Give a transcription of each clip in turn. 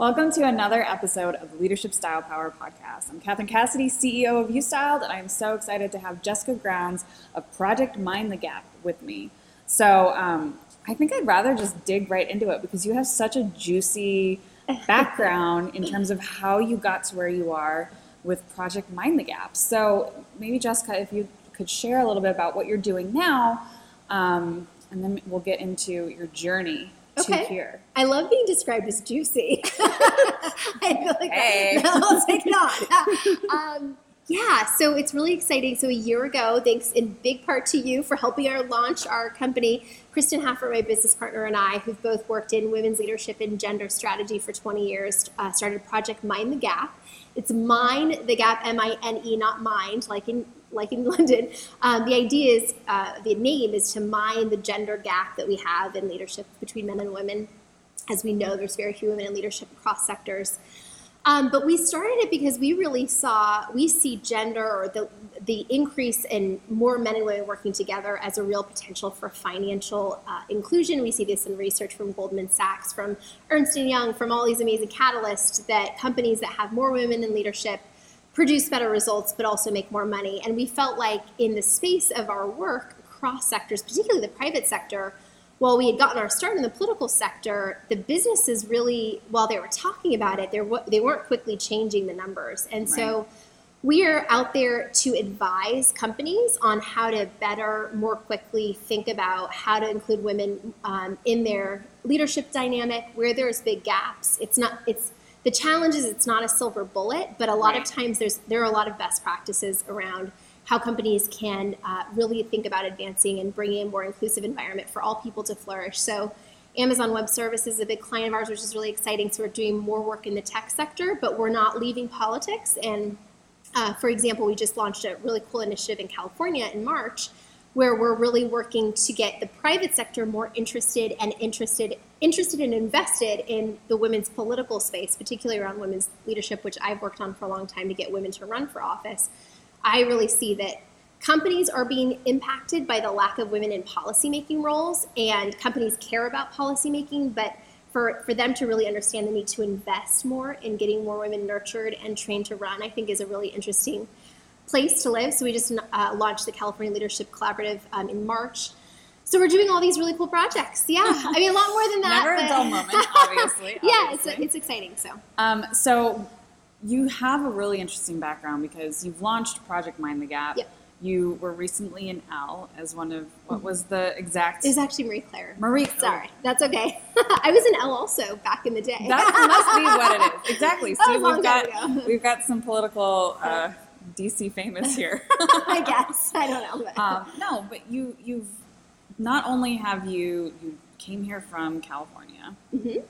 Welcome to another episode of the Leadership Style Power Podcast. I'm Catherine Cassidy, CEO of UStyled, and I'm so excited to have Jessica Grounds of Project Mine the Gap with me. So um, I think I'd rather just dig right into it because you have such a juicy background in terms of how you got to where you are with Project Mine the Gap. So maybe Jessica, if you could share a little bit about what you're doing now, um, and then we'll get into your journey Okay. to here. I love being described as juicy. I feel like Hey. that. I'll take it on. um, yeah, so it's really exciting. So a year ago, thanks in big part to you for helping our launch our company. Kristen Haffert, my business partner, and I, who've both worked in women's leadership and gender strategy for 20 years, uh, started Project Mine the Gap. It's Mine the Gap, M-I-N-E, not mind, like in like in London. Um, the idea is, uh, the name is to mind the gender gap that we have in leadership between men and women. As we know, there's very few women in leadership across sectors. Um, but we started it because we really saw we see gender or the the increase in more men and women working together as a real potential for financial uh, inclusion. We see this in research from Goldman Sachs, from Ernst Young, from all these amazing catalysts that companies that have more women in leadership produce better results, but also make more money. And we felt like in the space of our work across sectors, particularly the private sector, while we had gotten our start in the political sector, the businesses really, while they were talking about it, they weren't quickly changing the numbers. And so we are out there to advise companies on how to better, more quickly think about how to include women um, in their leadership dynamic where there's big gaps. It's not, it's, the challenge is it's not a silver bullet, but a lot Right. of times there's, there are a lot of best practices around how companies can uh, really think about advancing and bringing a more inclusive environment for all people to flourish. So, Amazon Web Services is a big client of ours, which is really exciting. So, we're doing more work in the tech sector, but we're not leaving politics. And uh, for example, we just launched a really cool initiative in California in March where we're really working to get the private sector more interested and interested interested and invested in the women's political space, particularly around women's leadership, which I've worked on for a long time to get women to run for office. I really see that companies are being impacted by the lack of women in policymaking roles, and companies care about policymaking, but for, for them to really understand the need to invest more in getting more women nurtured and trained to run, I think is a really interesting place to live. So we just uh, launched the California Leadership Collaborative um, in March. So we're doing all these really cool projects. Yeah, I mean a lot more than that. Never a dull moment, obviously. yeah, it's, obviously. it's exciting. So Um, so you have a really interesting background because you've launched Project Mind the Gap. Yep. You were recently in Elle as one of what was the exact it was actually Marie Claire. Marie. Sorry, that's okay. I was in Elle also back in the day. That must be what it is. Exactly. That See, was a long we've got ago. we've got some political uh, DC famous here. I guess I don't know. But. um, no, but you you've not only have you you came here from California. Mhm.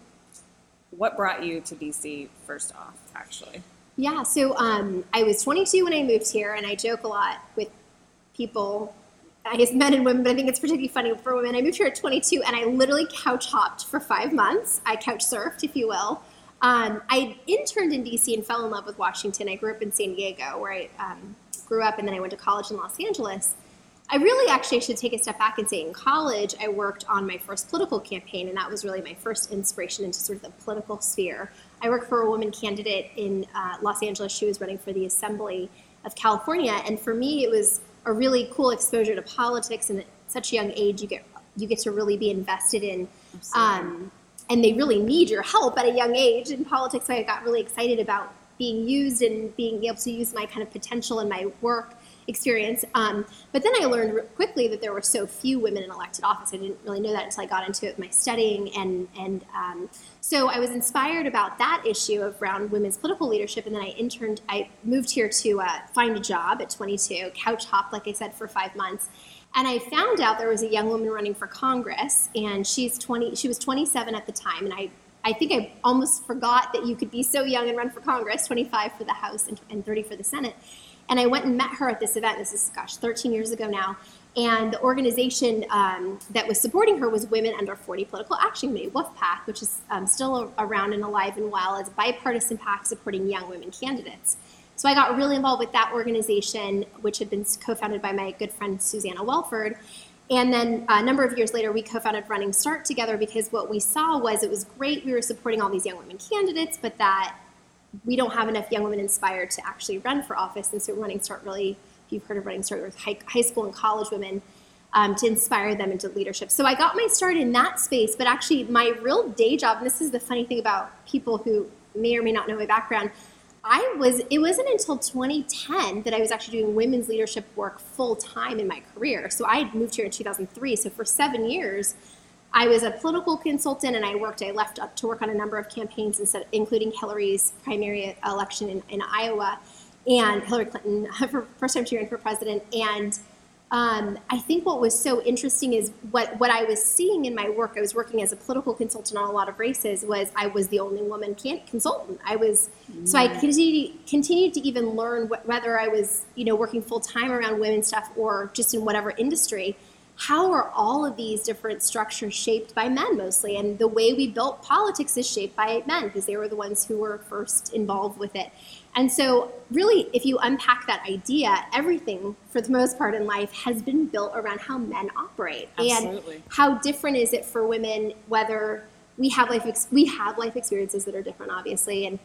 What brought you to DC first off? Actually, Yeah, so um, I was 22 when I moved here, and I joke a lot with people, I guess men and women, but I think it's particularly funny for women. I moved here at 22, and I literally couch hopped for five months. I couch surfed, if you will. Um, I interned in DC and fell in love with Washington. I grew up in San Diego, where I um, grew up, and then I went to college in Los Angeles. I really actually should take a step back and say in college, I worked on my first political campaign, and that was really my first inspiration into sort of the political sphere. I worked for a woman candidate in uh, Los Angeles. She was running for the Assembly of California, and for me, it was a really cool exposure to politics. And at such a young age, you get you get to really be invested in um, and they really need your help at a young age in politics. So I got really excited about being used and being able to use my kind of potential and my work experience. Um, but then I learned quickly that there were so few women in elected office. I didn't really know that until I got into it my studying. And, and um, so I was inspired about that issue of around women's political leadership. And then I interned, I moved here to uh, find a job at 22, couch hopped, like I said, for five months. And I found out there was a young woman running for Congress, and she's 20. She was 27 at the time, and I, I think I almost forgot that you could be so young and run for Congress. 25 for the House and, and 30 for the Senate. And I went and met her at this event. This is gosh, 13 years ago now. And the organization um, that was supporting her was Women Under 40 Political Action Committee, WUFPAC, which is um, still around and alive and well as a bipartisan PAC supporting young women candidates. So I got really involved with that organization, which had been co-founded by my good friend Susannah Wellford. and then a number of years later, we co-founded Running Start together because what we saw was it was great. We were supporting all these young women candidates, but that we don't have enough young women inspired to actually run for office. And so Running Start really, if you've heard of Running Start, with high, high school and college women um, to inspire them into leadership. So I got my start in that space, but actually my real day job, and this is the funny thing about people who may or may not know my background, I was, it wasn't until 2010 that I was actually doing women's leadership work full time in my career. So I had moved here in 2003. So for seven years, I was a political consultant and I worked, I left up to work on a number of campaigns, instead, including Hillary's primary election in, in Iowa and Hillary Clinton, for first time she ran for president. And um, I think what was so interesting is what, what I was seeing in my work. I was working as a political consultant on a lot of races. Was I was the only woman consultant. I was mm. so I mm. continued continued to even learn wh- whether I was you know working full time around women stuff or just in whatever industry. How are all of these different structures shaped by men mostly? And the way we built politics is shaped by men because they were the ones who were first involved with it. And so, really, if you unpack that idea, everything for the most part in life has been built around how men operate. Absolutely. And how different is it for women, whether we have life, ex- we have life experiences that are different, obviously. And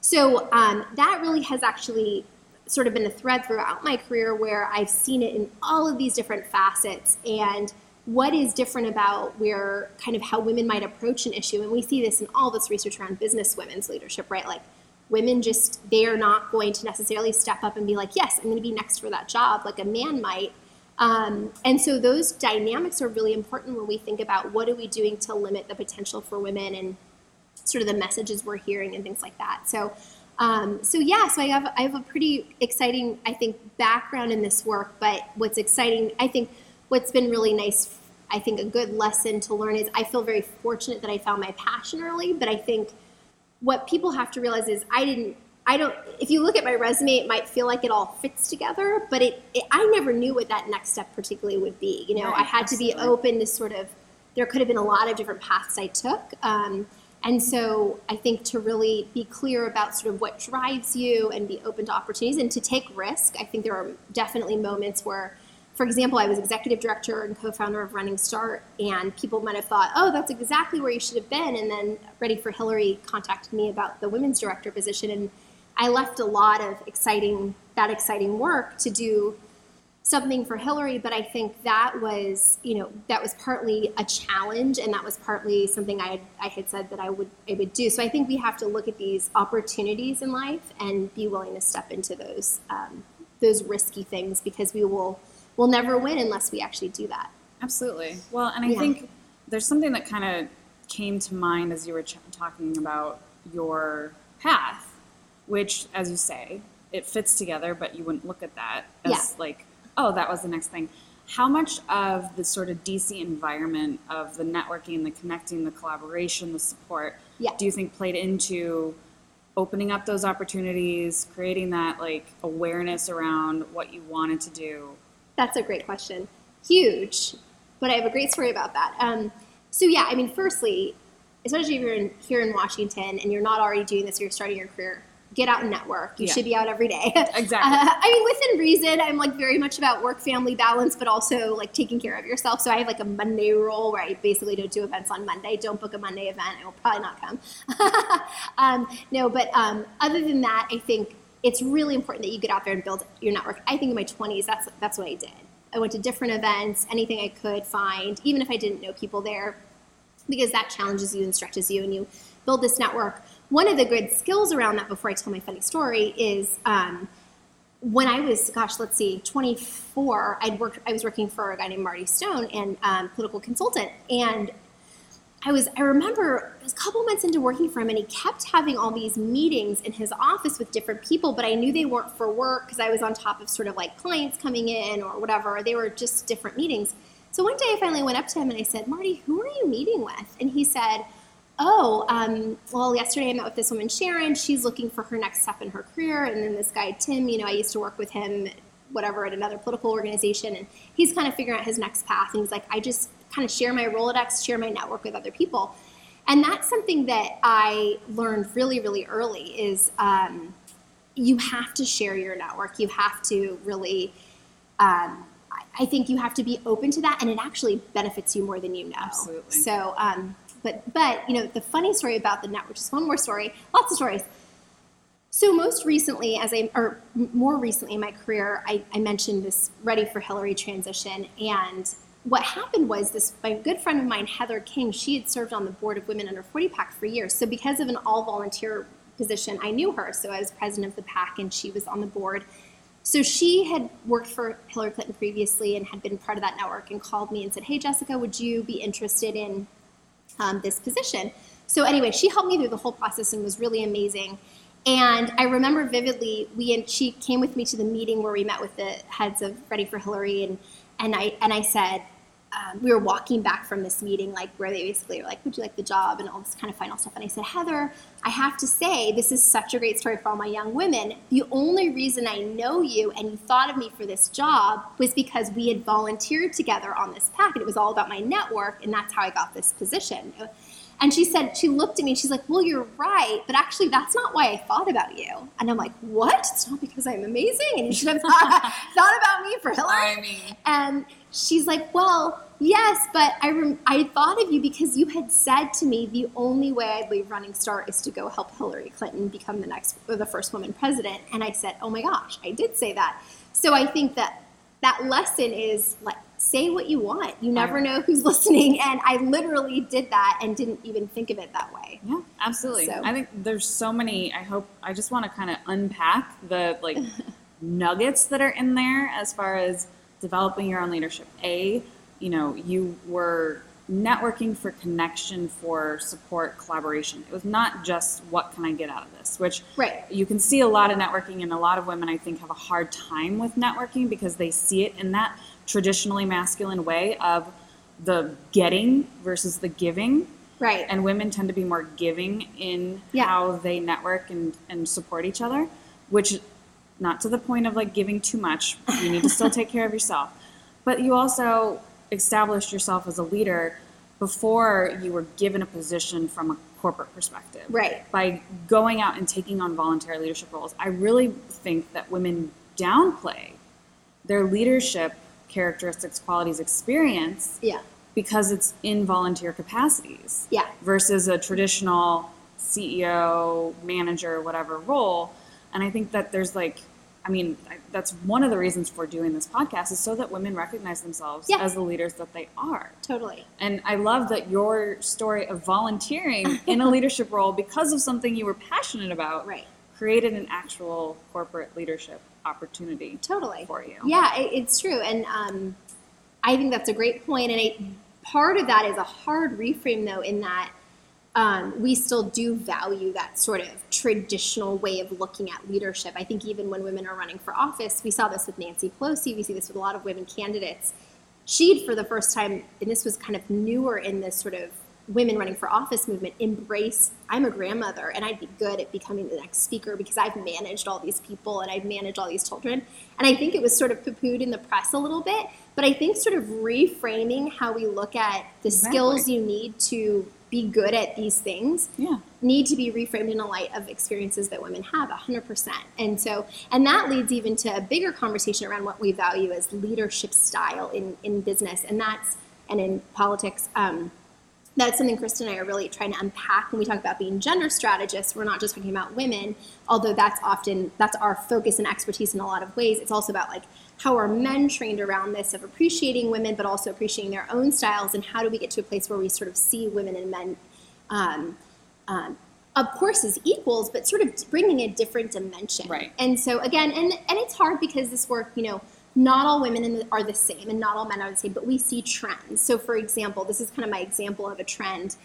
so, um, that really has actually sort of been a thread throughout my career where I've seen it in all of these different facets. And what is different about where kind of how women might approach an issue. And we see this in all this research around business women's leadership, right? Like, women just they are not going to necessarily step up and be like yes i'm going to be next for that job like a man might um, and so those dynamics are really important when we think about what are we doing to limit the potential for women and sort of the messages we're hearing and things like that so um, so yeah so i have i have a pretty exciting i think background in this work but what's exciting i think what's been really nice i think a good lesson to learn is i feel very fortunate that i found my passion early but i think what people have to realize is I didn't I don't if you look at my resume it might feel like it all fits together but it, it I never knew what that next step particularly would be you know right, I had absolutely. to be open to sort of there could have been a lot of different paths I took um, and so I think to really be clear about sort of what drives you and be open to opportunities and to take risk I think there are definitely moments where for example, I was executive director and co-founder of Running Start, and people might have thought, "Oh, that's exactly where you should have been." And then Ready for Hillary contacted me about the women's director position, and I left a lot of exciting that exciting work to do something for Hillary. But I think that was, you know, that was partly a challenge, and that was partly something I had, I had said that I would I would do. So I think we have to look at these opportunities in life and be willing to step into those um, those risky things because we will we'll never win unless we actually do that. Absolutely. Well, and I yeah. think there's something that kind of came to mind as you were ch- talking about your path, which, as you say, it fits together, but you wouldn't look at that as yeah. like, oh, that was the next thing. How much of the sort of DC environment of the networking, the connecting, the collaboration, the support, yeah. do you think played into opening up those opportunities, creating that like awareness around what you wanted to do that's a great question. Huge. But I have a great story about that. Um, so, yeah, I mean, firstly, especially if you're in, here in Washington and you're not already doing this, or you're starting your career, get out and network. You yeah. should be out every day. Exactly. Uh, I mean, within reason, I'm like very much about work family balance, but also like taking care of yourself. So I have like a Monday rule where I basically don't do events on Monday. Don't book a Monday event. I will probably not come. um, no, but um, other than that, I think it's really important that you get out there and build your network. I think in my 20s, that's that's what I did. I went to different events, anything I could find, even if I didn't know people there, because that challenges you and stretches you, and you build this network. One of the good skills around that, before I tell my funny story, is um, when I was, gosh, let's see, 24. I'd worked. I was working for a guy named Marty Stone and um, political consultant, and I was I remember was a couple months into working for him and he kept having all these meetings in his office with different people, but I knew they weren't for work because I was on top of sort of like clients coming in or whatever. They were just different meetings. So one day I finally went up to him and I said, Marty, who are you meeting with? And he said, Oh, um, well, yesterday I met with this woman, Sharon. She's looking for her next step in her career. And then this guy, Tim, you know, I used to work with him, whatever, at another political organization. And he's kind of figuring out his next path. And he's like, I just kind of share my Rolodex, share my network with other people. And that's something that I learned really, really early is um, you have to share your network. You have to really, um, I think you have to be open to that, and it actually benefits you more than you know. Absolutely. So, um, but but you know, the funny story about the network, is one more story, lots of stories. So most recently, as I or more recently in my career, I, I mentioned this Ready for Hillary transition, and what happened was this my good friend of mine heather king she had served on the board of women under 40 pac for years so because of an all volunteer position i knew her so i was president of the pac and she was on the board so she had worked for hillary clinton previously and had been part of that network and called me and said hey jessica would you be interested in um, this position. So anyway she helped me through the whole process and was really amazing. And I remember vividly, we and she came with me to the meeting where we met with the heads of Ready for Hillary, and and I and I said, um, we were walking back from this meeting, like where they basically were like, "Would you like the job?" and all this kind of final stuff. And I said, Heather, I have to say, this is such a great story for all my young women. The only reason I know you and you thought of me for this job was because we had volunteered together on this PAC, and it was all about my network, and that's how I got this position. And she said, she looked at me and she's like, Well, you're right, but actually, that's not why I thought about you. And I'm like, What? It's not because I'm amazing and you should have thought, thought about me for Hillary. I mean, And she's like, Well, yes, but I, rem- I thought of you because you had said to me the only way I'd leave Running Start is to go help Hillary Clinton become the next or the first woman president. And I said, Oh my gosh, I did say that. So I think that that lesson is like say what you want. You never know who's listening. And I literally did that and didn't even think of it that way. Yeah, absolutely. So- I think there's so many. I hope I just want to kind of unpack the like nuggets that are in there as far as developing your own leadership. A, you know, you were networking for connection, for support, collaboration. It was not just what can I get out of this, which Right. you can see a lot of networking and a lot of women I think have a hard time with networking because they see it in that traditionally masculine way of the getting versus the giving Right. and women tend to be more giving in Yeah. how they network and, and support each other which not to the point of like giving too much you need to still take care of yourself but you also established yourself as a leader before you were given a position from a corporate perspective Right. by going out and taking on voluntary leadership roles i really think that women downplay their leadership characteristics qualities experience yeah. because it's in volunteer capacities Yeah. versus a traditional CEO, manager, whatever role. And I think that there's like, I mean, I- that's one of the reasons for doing this podcast is so that women recognize themselves Yeah. as the leaders that they are. Totally. And I love that your story of volunteering in a leadership role because of something you were passionate about Right. created an actual corporate leadership opportunity Totally. for you. Yeah, it, it's true, and um, I think that's a great point. And it, part of that is a hard reframe, though, in that um, we still do value that sort of traditional way of looking at leadership. I think even when women are running for office, we saw this with Nancy Pelosi. We see this with a lot of women candidates. She'd, for the first time, and this was kind of newer in this sort of women running for office movement, embrace I'm a grandmother and I'd be good at becoming the next speaker because I've managed all these people and I've managed all these children. And I think it was sort of poo pooed in the press a little bit, but I think sort of reframing how we look at the Exactly. skills you need to be good at these things Yeah. need to be reframed in a light of experiences that women have 100% and so and that leads even to a bigger conversation around what we value as leadership style in, in business and that's and in politics um, that's something Kristen and I are really trying to unpack when we talk about being gender strategists. We're not just talking about women, although that's often that's our focus and expertise in a lot of ways. It's also about like how are men trained around this of appreciating women, but also appreciating their own styles, and how do we get to a place where we sort of see women and men, um, um, of course, as equals, but sort of bringing a different dimension. Right. And so again, and and it's hard because this work, you know, not all women are the same and not all men are the same, but we see trends. So, for example, this is kind of my example of a trend.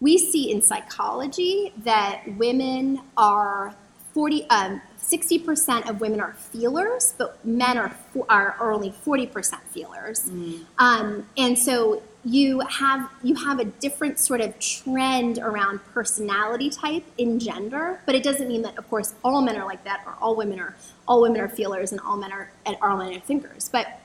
We see in psychology that women are 40, um, 60% of women are feelers, but men are, are, are only 40% feelers. Um, and so you have you have a different sort of trend around personality type in gender, but it doesn't mean that of course all men are like that or all women are all women are feelers and all men are and all men are thinkers. But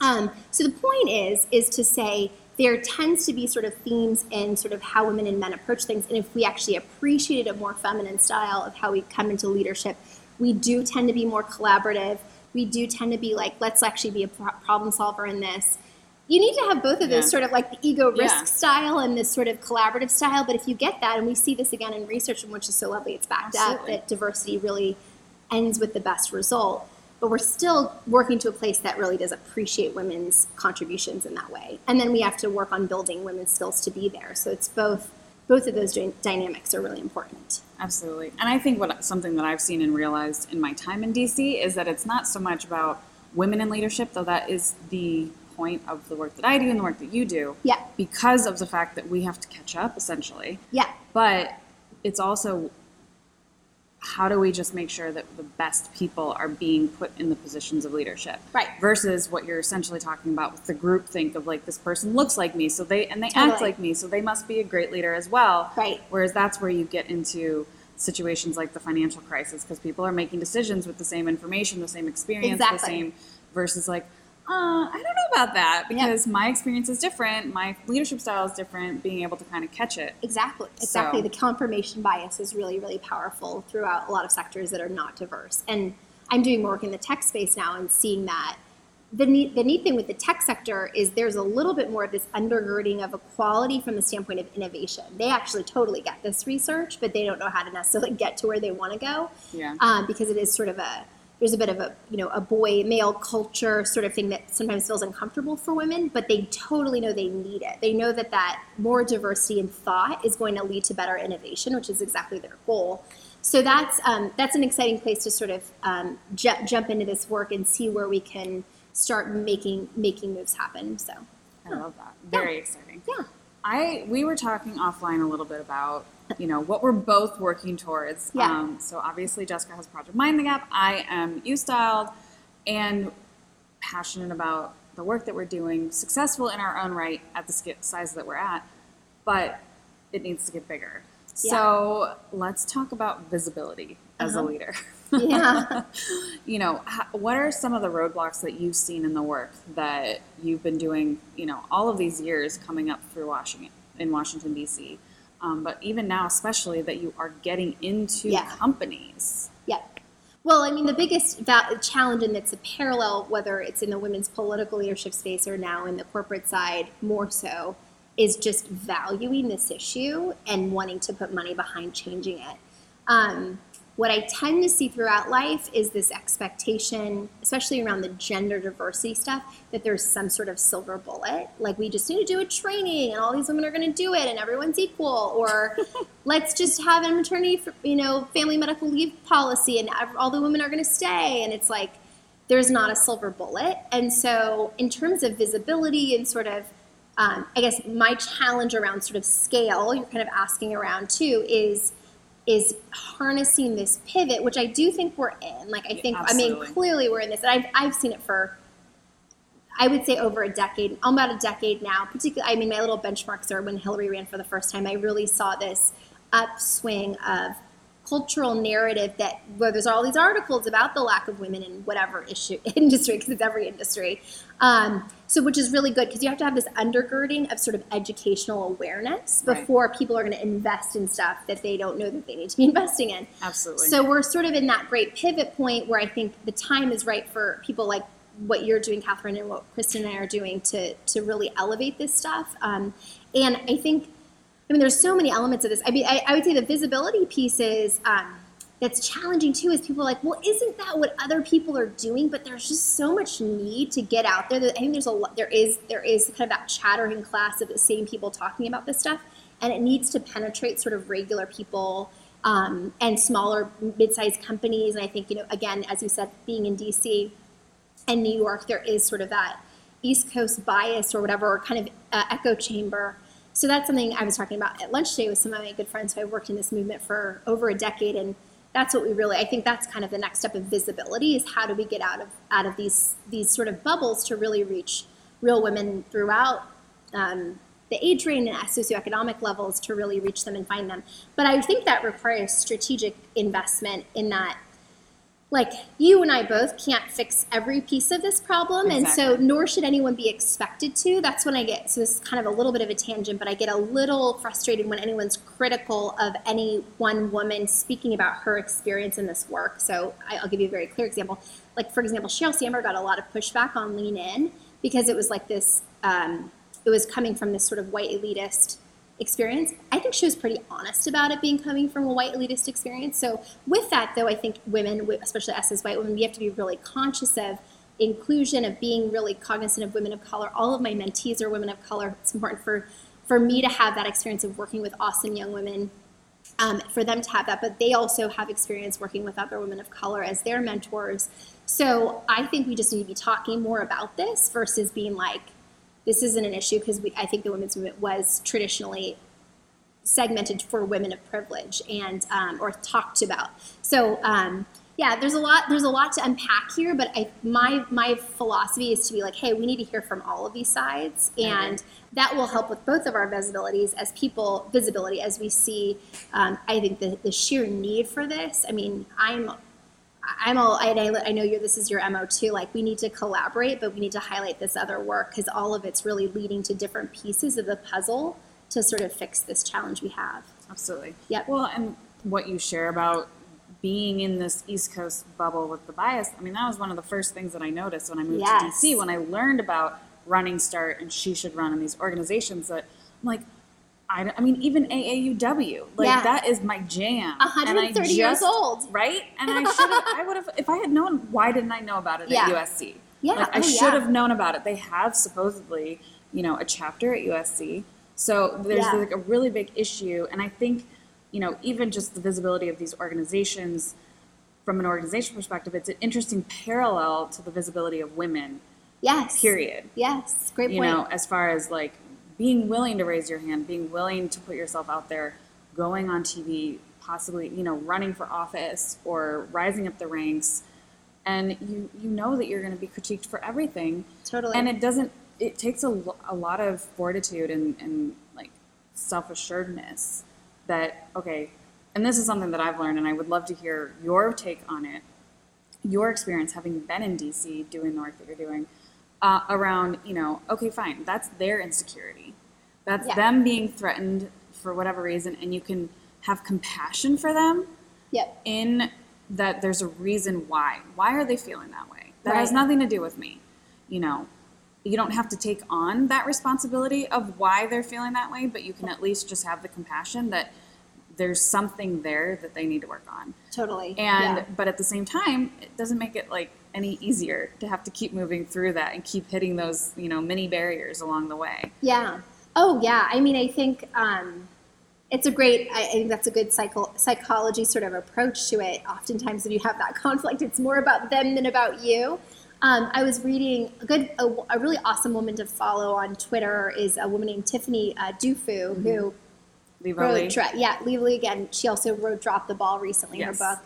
um, so the point is is to say there tends to be sort of themes in sort of how women and men approach things, and if we actually appreciated a more feminine style of how we come into leadership, we do tend to be more collaborative. we do tend to be like, let's actually be a problem solver in this. You need to have both of those Yeah. sort of like the ego risk Yeah. style and this sort of collaborative style. But if you get that, and we see this again in research, which is so lovely, it's backed up that diversity really ends with the best result. But we're still working to a place that really does appreciate women's contributions in that way. And then we have to work on building women's skills to be there. So it's both both of those dy- dynamics are really important. Absolutely. And I think what something that I've seen and realized in my time in DC is that it's not so much about women in leadership, though that is the point of the work that I do and the work that you do. Yeah. Because of the fact that we have to catch up essentially. Yeah. But it's also how do we just make sure that the best people are being put in the positions of leadership Right. versus what you're essentially talking about with the group think of like this person looks like me so they and they act like me so they must be a great leader as well Right. whereas that's where you get into situations like the financial crisis because people are making decisions with the same information the same experience Exactly. the same versus like uh, I don't know about that because my experience is different. My leadership style is different. Being able to kind of catch it. Exactly. Exactly. So- The confirmation bias is really, really powerful throughout a lot of sectors that are not diverse. And I'm doing work in the tech space now and seeing that the neat, the neat thing with the tech sector is there's a little bit more of this undergirding of equality from the standpoint of innovation. They actually totally get this research, but they don't know how to necessarily get to where they want to go Yeah. um, because it is sort of a there's a bit of a you know a boy male culture sort of thing that sometimes feels uncomfortable for women but they totally know they need it. They know that that more diversity in thought is going to lead to better innovation which is exactly their goal. So that's um, that's an exciting place to sort of um, ju- jump into this work and see where we can start making making moves happen so. I love that. Very exciting. yeah. I we were talking offline a little bit about you know what we're both working towards. Yeah. Um, so obviously Jessica has Project Mine the Gap. I am U Styled, and passionate about the work that we're doing. Successful in our own right at the size that we're at, but it needs to get bigger. Yeah. So let's talk about visibility as a Uh-huh. leader. Yeah. you know, what are some of the roadblocks that you've seen in the work that you've been doing, you know, all of these years coming up through Washington, in Washington, D.C., um, but even now, especially that you are getting into Yeah. companies? Yep. Well, I mean, the biggest va- challenge, and it's a parallel, whether it's in the women's political leadership space or now in the corporate side, more so, is just valuing this issue and wanting to put money behind changing it. Um, what I tend to see throughout life is this expectation, especially around the gender diversity stuff, that there's some sort of silver bullet. Like we just need to do a training, and all these women are going to do it, and everyone's equal. Or let's just have an maternity, you know, family medical leave policy, and all the women are going to stay. And it's like there's not a silver bullet. And so, in terms of visibility and sort of, um, I guess my challenge around sort of scale, you're kind of asking around too, is is harnessing this pivot, which I do think we're in. Like I Yeah, think, I mean, clearly we're in this. And I've I've seen it for. I would say over a decade, about a decade now. Particularly, I mean, my little benchmarks are when Hillary ran for the first time. I really saw this upswing of cultural narrative that where there's all these articles about the lack of women in whatever issue industry because it's every industry um, so which is really good because you have to have this undergirding of sort of educational awareness Right. before people are going to invest in stuff that they don't know that they need to be investing in Absolutely. so we're sort of in that great pivot point where I think the time is right for people like what you're doing, Catherine, and what Kristen and I are doing to to really elevate this stuff. Um, and I think, I mean, there's so many elements of this. I mean, I, I would say the visibility piece is um, that's challenging too. Is people like, well, isn't that what other people are doing? But there's just so much need to get out there. That I think there's a lot. There is there is kind of that chattering class of the same people talking about this stuff, and it needs to penetrate sort of regular people um, and smaller mid-sized companies. And I think, you know, again, as you said, being in DC and New York, there is sort of that East Coast bias or whatever, or kind of uh, echo chamber. So that's something I was talking about at lunch today with some of my good friends who have worked in this movement for over a decade. And that's what we really, I think that's kind of the next step of visibility is how do we get out of, out of these, these sort of bubbles to really reach real women throughout um, the age range and socioeconomic levels to really reach them and find them. But I think that requires strategic investment in that like you and I both can't fix every piece of this problem, and so nor should anyone be expected to. That's when I get so this is kind of a little bit of a tangent, but I get a little frustrated when anyone's critical of any one woman speaking about her experience in this work. So I'll give you a very clear example. Like for example, Sheryl Sandberg got a lot of pushback on Lean In because it was like this. Um, it was coming from this sort of white elitist experience. I think she was pretty honest about it being coming from a white elitist experience. So with that, though, I think women, especially us as white women, we have to be really conscious of inclusion, of being really cognizant of women of color. All of my mentees are women of color. It's important for for me to have that experience of working with awesome young women. Um, for them to have that, but they also have experience working with other women of color as their mentors. So I think we just need to be talking more about this versus being like, this isn't an issue because I think the women's movement was traditionally segmented for women of privilege and um, or talked about. So um, yeah, there's a lot there's a lot to unpack here, but I, my my philosophy is to be like, hey, we need to hear from all of these sides, and that will help with both of our visibilities as people visibility as we see. Um, I think the the sheer need for this. I mean, I'm I'm all, I, I know you're, this is your MO too. Like we need to collaborate, but we need to highlight this other work because all of it's really leading to different pieces of the puzzle to sort of fix this challenge we have. Absolutely. Yep. Well, and what you share about being in this East Coast bubble with the bias, I mean, that was one of the first things that I noticed when I moved Yes. to DC, when I learned about Running Start and She Should Run and these organizations that I'm like, I, I mean, even AAUW, like Yeah. that is my jam. And I 130 years old. Right? And I should have, I would have, if I had known, why didn't I know about it Yeah. at USC? Yeah, Like, I oh, should yeah. have known about it. They have supposedly, you know, a chapter at USC. So there's Yeah. like a really big issue. And I think, you know, even just the visibility of these organizations from an organization perspective, it's an interesting parallel to the visibility of women, Yes. period. Yes. Great You point. know, as far as like being willing to raise your hand, being willing to put yourself out there, going on TV, possibly, you know, running for office or rising up the ranks. And you, you know that you're going to be critiqued for everything totally. and it doesn't it takes a, a lot of fortitude and, and like self-assuredness that okay and this is something that i've learned and i would love to hear your take on it your experience having been in dc doing the work that you're doing uh, around you know okay fine that's their insecurity that's Yeah. them being threatened for whatever reason and you can have compassion for them yep. in that there's a reason why. Why are they feeling that way? That has Right. nothing to do with me. You know, you don't have to take on that responsibility of why they're feeling that way, but you can at least just have the compassion that there's something there that they need to work on. Totally. And yeah. but at the same time, it doesn't make it like any easier to have to keep moving through that and keep hitting those, you know, mini barriers along the way. Yeah. Oh, yeah. I mean, I think um, it's a great. I, I think that's a good psycho- psychology sort of approach to it. Oftentimes, if you have that conflict, it's more about them than about you. Um, I was reading a good, a, a really awesome woman to follow on Twitter is a woman named Tiffany uh, Dufu who Leave wrote. Dra- yeah, Legally Again. She also wrote Drop the Ball recently, Yes. her book.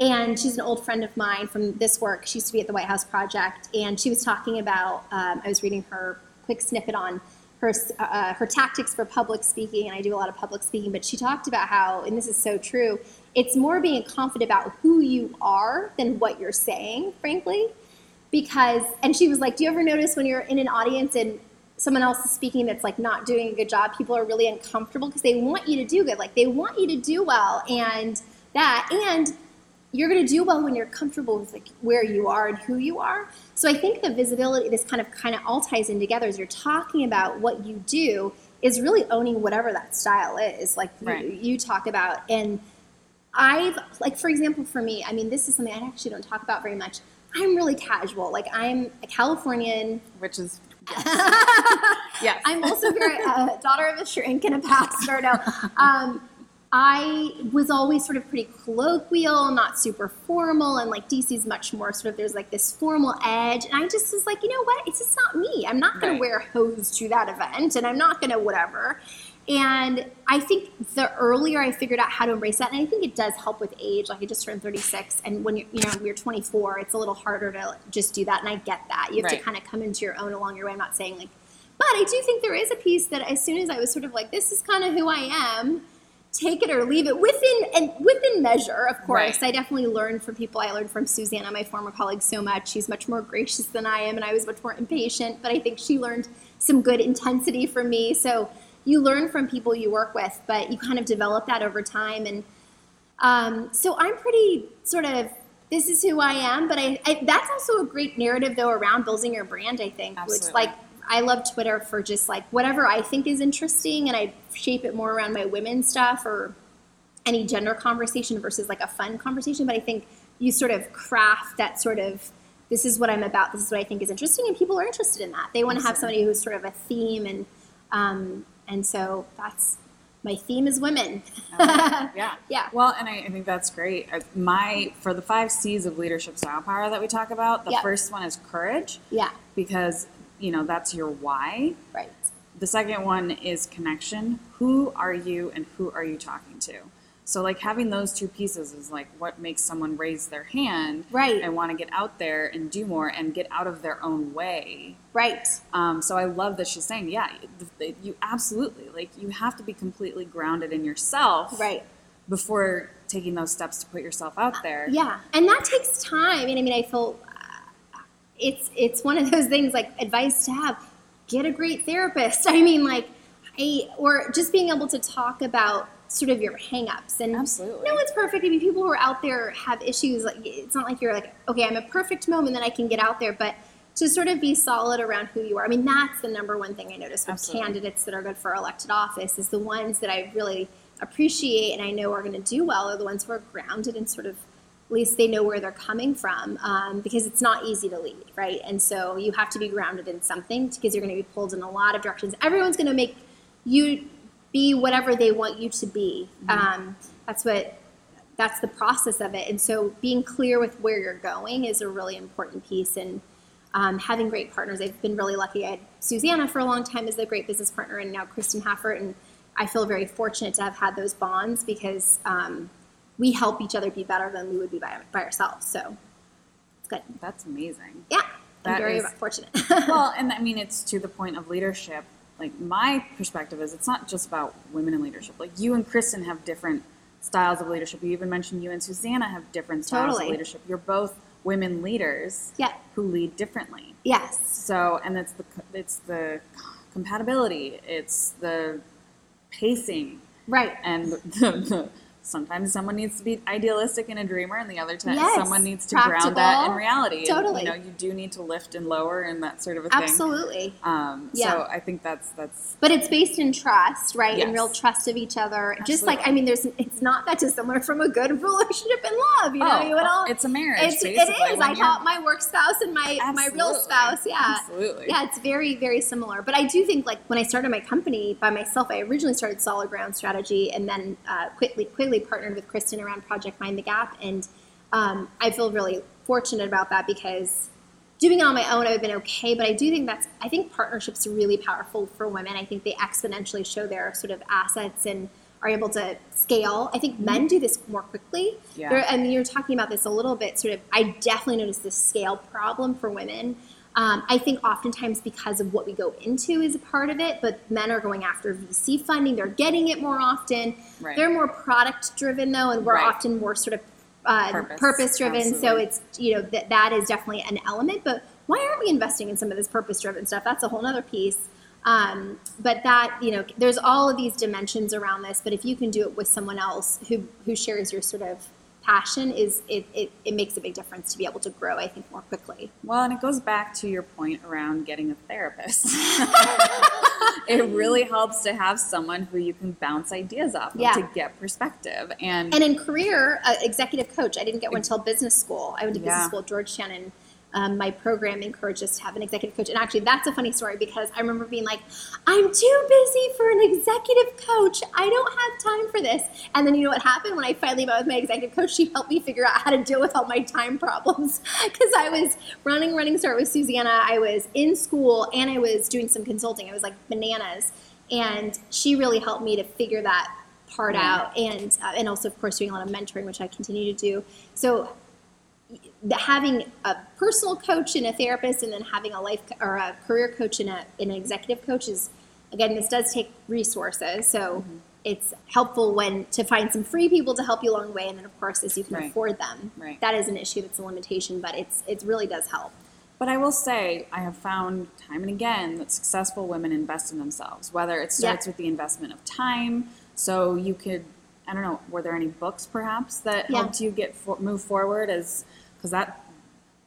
And she's an old friend of mine from this work. She used to be at the White House Project, and she was talking about. Um, I was reading her quick snippet on her uh, her tactics for public speaking, and I do a lot of public speaking. But she talked about how, and this is so true. It's more being confident about who you are than what you're saying, frankly because and she was like do you ever notice when you're in an audience and someone else is speaking that's like not doing a good job people are really uncomfortable because they want you to do good like they want you to do well and that and you're going to do well when you're comfortable with like where you are and who you are so i think the visibility this kind of kind of all ties in together as you're talking about what you do is really owning whatever that style is like you- Right. you talk about and I've like for example for me, I mean this is something I actually don't talk about very much. I'm really casual. Like I'm a Californian. Which is I'm also very uh, daughter of a shrink and a pastor. No, um, I was always sort of pretty colloquial, not super formal, and like DC's much more sort of there's like this formal edge, and I just was like, you know what? It's just not me. I'm not going Right. to wear hose to that event, and I'm not going to whatever. And I think the earlier I figured out how to embrace that, and I think it does help with age. Like I just turned 36, and when you're, you know, you're 24, it's a little harder to just do that. And I get that. You have Right. to kind of come into your own along your way. I'm not saying like, but I do think there is a piece that as soon as I was sort of like, this is kind of who I am, take it or leave it within and within measure of course. Right. i definitely learned from people. I learned from susanna my former colleague so much. She's much more gracious than i am and i was much more impatient but i think she learned some good intensity from me. So you learn from people you work with but you kind of develop that over time. And um, so i'm pretty sort of this is who i am but I, I that's also a great narrative though around building your brand i think which like I love Twitter for just like whatever I think is interesting, and I shape it more around my women stuff or any gender conversation versus like a fun conversation. But I think you sort of craft that sort of this is what I'm about, this is what I think is interesting, and people are interested in that. They want to have somebody who's sort of a theme, and um, and so that's my theme is women. yeah. Yeah. Well, and I, I think that's great. Uh, My for the five C's of leadership style power that we talk about, the Yep. first one is courage yeah, because you know that's your why. right. The second one is connection. Who are you and who are you talking to? So like having those two pieces is like what makes someone raise their hand Right. and want to get out there and do more and get out of their own way. Right. Um, so I love that she's saying, yeah, you absolutely like you have to be completely grounded in yourself, Right. before taking those steps to put yourself out there. Yeah, and that takes time. And I mean, I feel it's it's one of those things like advice to have: get a great therapist. I mean, like, I or just being able to talk about sort of your hangups and Absolutely. no one's perfect. I mean, people who are out there have issues. Like, it's not like you're like, okay, I'm a perfect moment, then I can get out there, but. To sort of be solid around who you are. I mean, that's the number one thing I notice with Absolutely. candidates that are good for elected office is the ones that I really appreciate and I know are going to do well are the ones who are grounded and sort of at least they know where they're coming from um, because it's not easy to lead, right? And so you have to be grounded in something because you're going to be pulled in a lot of directions. Everyone's going to make you be whatever they want you to be. Um, that's what that's the process of it. And so being clear with where you're going is a really important piece. And um, having great partners, I've been really lucky. I had Susanna for a long time as a great business partner, and now Kristen Haffert. And I feel very fortunate to have had those bonds because um, we help each other be better than we would be by, by ourselves. So it's good. That's amazing. Yeah, That I'm very is- fortunate. well, and I mean, it's to the point of leadership. Like my perspective is, it's not just about women in leadership. Like you and Kristen have different styles of leadership. You even mentioned you and Susanna have different styles Totally. of leadership. You're both women leaders yeah. who lead differently. Yes. So, and it's the it's the compatibility. It's the pacing, Right. and the, the, sometimes someone needs to be idealistic and a dreamer, and the other time Yes, someone needs to ground that in practical, reality. And, totally. you know, you do need to lift and lower and that sort of a thing. Absolutely. Um, Yeah. So I think that's that's But it's based in trust, right? Yes. In real trust of each other. Absolutely. Just like I mean, there's it's not that dissimilar from a good relationship in love. You know, Oh, you would all it's a marriage. It's, it is. I taught my work spouse and my my real spouse. Yeah. Absolutely. Yeah, it's very very similar. But I do think like when I started my company by myself, I originally started Solid Ground Strategy and then uh, quickly quickly partnered with Kristen around Project Mine the Gap, and um, I feel really fortunate about that because doing it on my own, I would have been okay. But I do think that's, I think partnerships are really powerful for women. I think they exponentially show their sort of assets and are able to scale. I think men do this more quickly. Yeah. Mean, you're talking about this a little bit, sort of, I definitely notice this scale problem for women. Um, I think oftentimes because of what we go into is a part of it, but men are going after VC funding. They're getting it more often. Right. They're more product driven though, and we're Right. often more sort of uh, Purpose. driven. So it's you know that that is definitely an element. But why aren't we investing in some of this purpose driven stuff? That's a whole other piece. Um, but that you know, there's all of these dimensions around this. But if you can do it with someone else who who shares your sort of passion, is it, it it makes a big difference to be able to grow. I think more quickly. Well, and it goes back to your point around getting a therapist. it really helps to have someone who you can bounce ideas off of Yeah. to get perspective. And, And in career, uh, executive coach, I didn't get one until business school. I went to business Yeah. school at Georgetown, and um, my program encouraged us to have an executive coach. And actually, that's a funny story because I remember being like, "I'm too busy for an executive coach. I don't have time for this." And then you know what happened when I finally met with my executive coach? She helped me figure out how to deal with all my time problems because I was running Running Start with Susanna. I was in school and I was doing some consulting. I was like bananas, and she really helped me to figure that part out and uh, and also of course doing a lot of mentoring which i continue to do so the, having a personal coach and a therapist and then having a life co- or a career coach and, a, and an executive coach is again this does take resources so mm-hmm. it's helpful when to find some free people to help you along the way, and then of course as you can Right. afford them, Right. that is an issue. That's a limitation, but it's it really does help. But I will say, I have found time and again that successful women invest in themselves, whether it Yeah. starts with the investment of time. So you could, I don't know, were there any books perhaps that Yeah. helped you get for, move forward as, because that,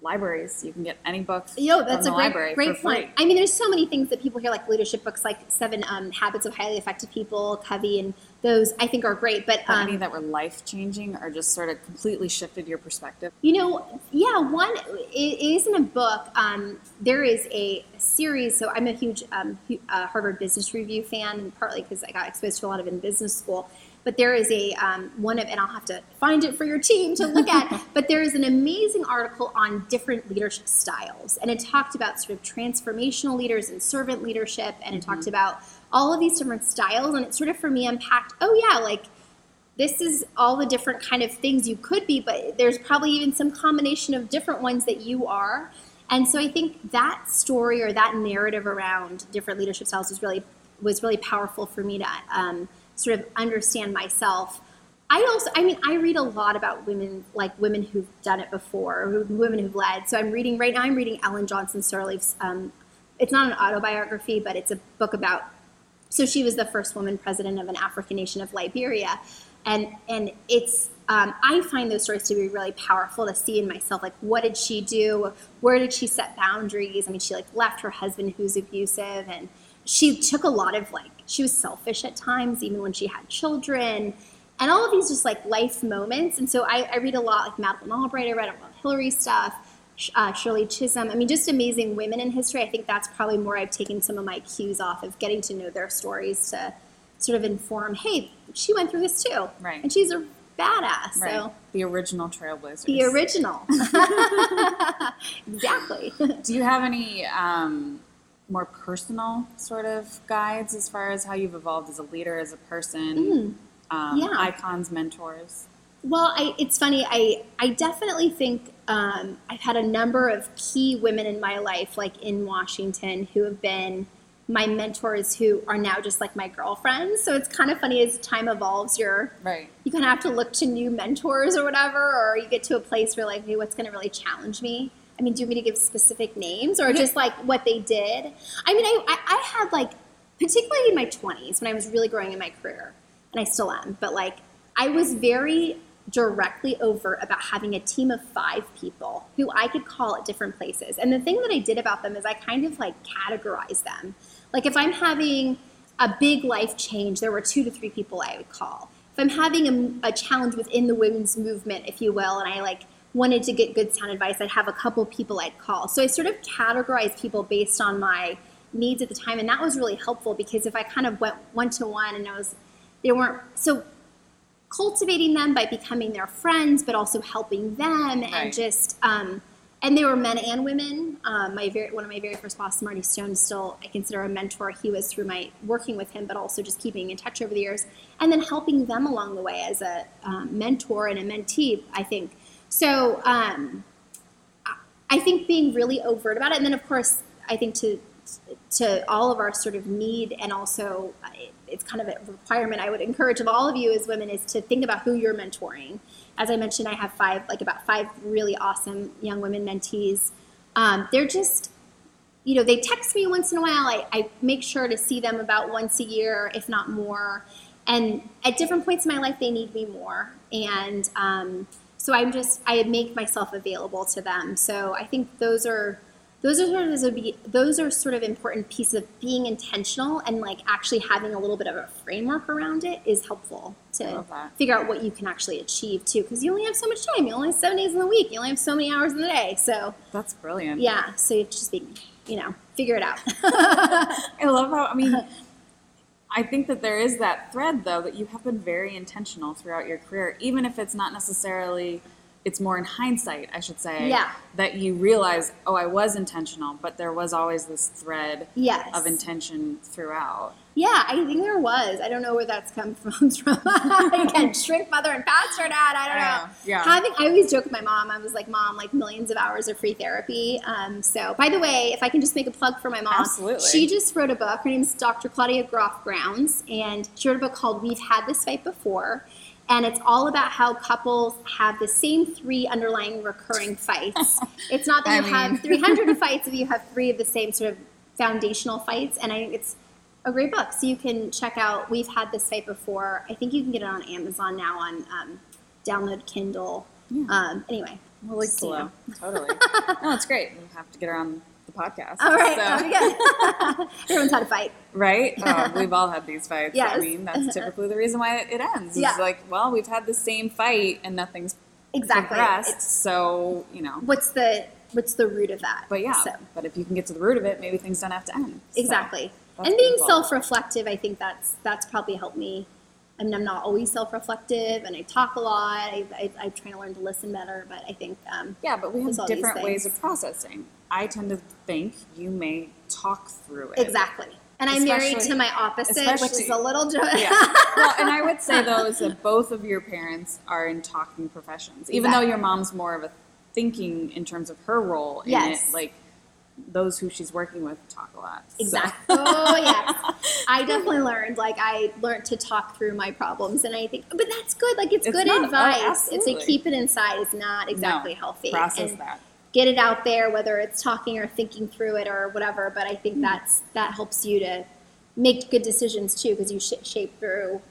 libraries, you can get any books Yo, that's a great, great point. I mean, there's so many things that people hear, like leadership books, like Seven um, Habits of Highly Effective People, Covey, and those I think are great. But um, any that were life changing or just sort of completely shifted your perspective. You know, yeah, one it, isn't a book. Um, there is a series. So I'm a huge um, uh, Harvard Business Review fan, and partly because I got exposed to a lot of it in business school. But there is a um, one of, and I'll have to find it for your team to look at. but there is an amazing article on different leadership styles, and it talked about sort of transformational leaders and servant leadership, and it talked about all of these different styles, and it sort of for me unpacked. Oh yeah, like this is all the different kind of things you could be, but there's probably even some combination of different ones that you are. And so I think that story or that narrative around different leadership styles was really was really powerful for me to um, sort of understand myself. I also, I mean, I read a lot about women, like women who've done it before, or women who've led. So I'm reading right now. I'm reading Ellen Johnson Sirleaf's. Um, it's not an autobiography, but it's a book about so she was the first woman president of an African nation of Liberia, and and it's um, I find those stories to be really powerful to see in myself. Like, what did she do? Where did she set boundaries? I mean, she like left her husband who's abusive, and she took a lot of like she was selfish at times, even when she had children, and all of these just like life moments. And so I, I read a lot like Madeleine Albright. I read about Hillary stuff. Uh, Shirley Chisholm. I mean, just amazing women in history. I think that's probably more I've taken some of my cues off of getting to know their stories to sort of inform, hey, she went through this too. Right. And she's a badass. Right. So the original trailblazers. the original. exactly. Do you have any um, more personal sort of guides as far as how you've evolved as a leader, as a person? um, Mm. yeah. Icons, mentors. Well, I, it's funny. I, I definitely think um, I've had a number of key women in my life, like in Washington, who have been my mentors who are now just like my girlfriends. So it's kind of funny as time evolves, you're Right. you kind of have to look to new mentors or whatever, or you get to a place where like, hey, what's going to really challenge me? I mean, do you want me to give specific names or just like what they did? I mean, I, I, I had like, particularly in my 20s when I was really growing in my career, and I still am, but like, I was very directly overt about having a team of five people who I could call at different places. And the thing that I did about them is I kind of like categorized them. Like if I'm having a big life change, there were two to three people I would call. If I'm having a, a challenge within the women's movement, if you will, and I like wanted to get good sound advice, I'd have a couple people I'd call. So I sort of categorized people based on my needs at the time, and that was really helpful because if I kind of went one to one and I was, they weren't so cultivating them by becoming their friends, but also helping them Right. and just um, and they were men and women. Um, my very one of my very first bosses, Marty Stone, still I consider a mentor. He was through my working with him, but also just keeping in touch over the years, and then helping them along the way as a um, mentor and a mentee. I think so. Um, I- think being really overt about it, and then of course, I think to to all of our sort of need, and also uh, it's kind of a requirement I would encourage of all of you as women is to think about who you're mentoring. As I mentioned, I have five, like about five really awesome young women mentees. Um, they're just, you know, they text me once in a while. I, I make sure to see them about once a year, if not more. And at different points in my life, they need me more. And um, so I'm just, I make myself available to them. So I think those are, those are sort of those, would be, those are sort of important pieces of being intentional and like actually having a little bit of a framework around it is helpful to figure out what you can actually achieve too. Because you only have so much time. You only have seven days in the week. You only have so many hours in the day. So That's brilliant. yeah, so you have to just be, you know, figure it out. I love how, I mean, I think that there is that thread, though, that you have been very intentional throughout your career, even if it's not necessarily, it's more in hindsight, I should say. Yeah. That you realize, oh, I was intentional, but there was always this thread yes. of intention throughout. Yeah, I think there was. I don't know where that's come from. from. Again, shrink mother and pastor dad. I don't know. Yeah. Having, I always joke with my mom. I was like, "Mom, like millions of hours of free therapy." Um, so, by the way, if I can just make a plug for my mom, Absolutely. she just wrote a book. Her name is Dr. Claudia Groff Grounds, and she wrote a book called "We've Had This Fight Before." And it's all about how couples have the same three underlying recurring fights. it's not that I you mean- have 300 fights if you have three of the same sort of foundational fights. And I think it's a great book. So you can check out We've Had This Fight Before. I think you can get it on Amazon now on um, download Kindle. Yeah. Um, anyway. We'll link. Totally. no, it's great. We'll have to get her on the podcast. All right. So- that'll be good. Everyone's had a fight. Right? Oh, we've all had these fights. Yes. I mean, that's typically the reason why it, ends. Yeah. It's like, well, we've had the same fight and nothing's Exactly. progressed. It's- So, you know. what's the what's the root of that? But yeah, So. but if you can get to the root of it, maybe things don't have to end. So, Exactly. That's and being self-reflective, I think that's that's probably helped me. I mean, I'm not always self-reflective, and I talk a lot. I, I, I'm trying to learn to listen better, but I think um, Yeah, but we have There's all these different ways of processing. I tend to think you may talk through it. exactly. And I'm married to my opposite, which is a little. Jo- Yeah. Well, and I would say though is that both of your parents are in talking professions, even though your mom's more of a thinking in terms of her role in Yes. it. Like those who she's working with talk a lot. So- Exactly. Oh yes, I definitely learned. Like I learned to talk through my problems, and I think, but that's good. Like it's, It's good not- oh, advice. it's absolutely. to keep it inside is not exactly No, healthy. Process And that. Get it out there, whether it's talking or thinking through it or whatever. But I think mm. that's that helps you to make good decisions too, because you sh- shape through.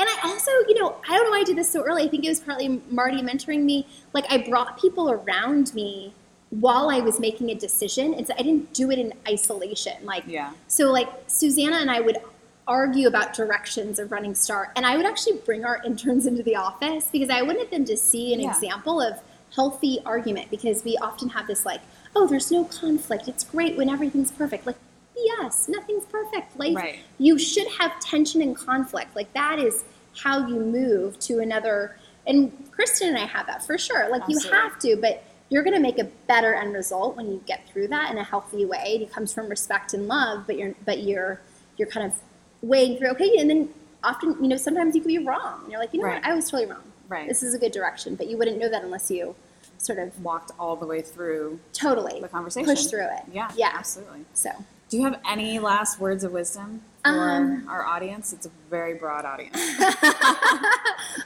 And I also, you know, I don't know why I did this so early. I think it was partly Marty mentoring me. Like I brought people around me while I was making a decision, and so I didn't do it in isolation. Like Yeah. so, like Susannah and I would argue about directions of Running Start, and I would actually bring our interns into the office because I wanted them to see an Yeah. example of healthy argument. Because we often have this like, oh, there's no conflict. It's great when everything's perfect. Like, yes, nothing's perfect. Life, Right. you should have tension and conflict. Like that is how you move to another. And Kristen and I have that for sure. Like you have to, but you're going to make a better end result when you get through that in a healthy way. It comes from respect and love, but you're but you're you're kind of weighing through. Okay, and then often you know sometimes you could be wrong. And you're like, you know Right. what, I was totally wrong. Right. This is a good direction, but you wouldn't know that unless you sort of Walked all the way through totally the conversation. push through it. Yeah. yeah. Absolutely. So Do you have any last words of wisdom for Um, our audience? It's a very broad audience.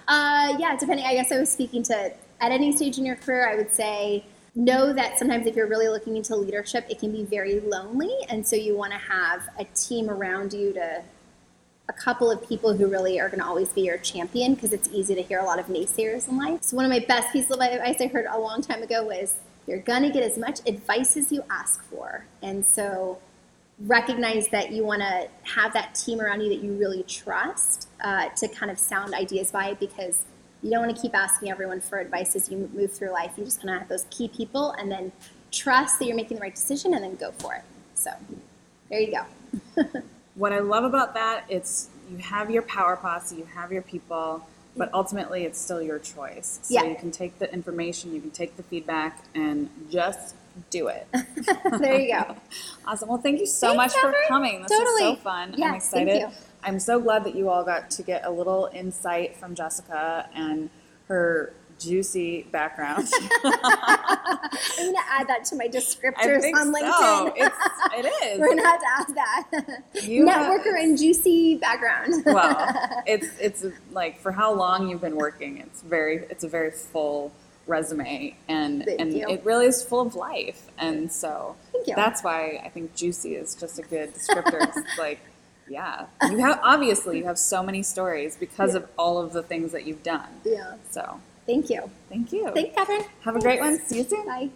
Uh, yeah, depending. I guess I was speaking to at any stage in your career. I would say know that sometimes if you're really looking into leadership, it can be very lonely, and so you want to have a team around you to a couple of people who really are going to always be your champion because it's easy to hear a lot of naysayers in life. So one of my best pieces of advice I heard a long time ago was you're going to get as much advice as you ask for, and so recognize that you want to have that team around you that you really trust uh, to kind of sound ideas by because you don't want to keep asking everyone for advice as you move through life. You just kind of have those key people and then trust that you're making the right decision and then go for it. So there you go. what I love about that, it's you have your power posse, you have your people, but ultimately it's still your choice. So Yeah. you can take the information, you can take the feedback, and just do it. there you go. Awesome. Well, thank you so Thanks, much for coming. This is so Totally. fun. I'm Yes, thank excited. I'm so glad that you all got to get a little insight from Jessica and her juicy background. I'm to add that to my descriptors on so. LinkedIn. It's, it is. We're to have to add that. You have- Networker and juicy background. well, it's it's like for how long you've been working. It's very it's a very full resume, and Thank and you. it really is full of life. And so that's why I think juicy is just a good descriptor. it's like, yeah, you have obviously you have so many stories because Yeah. of all of the things that you've done. yeah. So Thank you. thank you. Thanks, Catherine. have a great one. See you soon. Bye.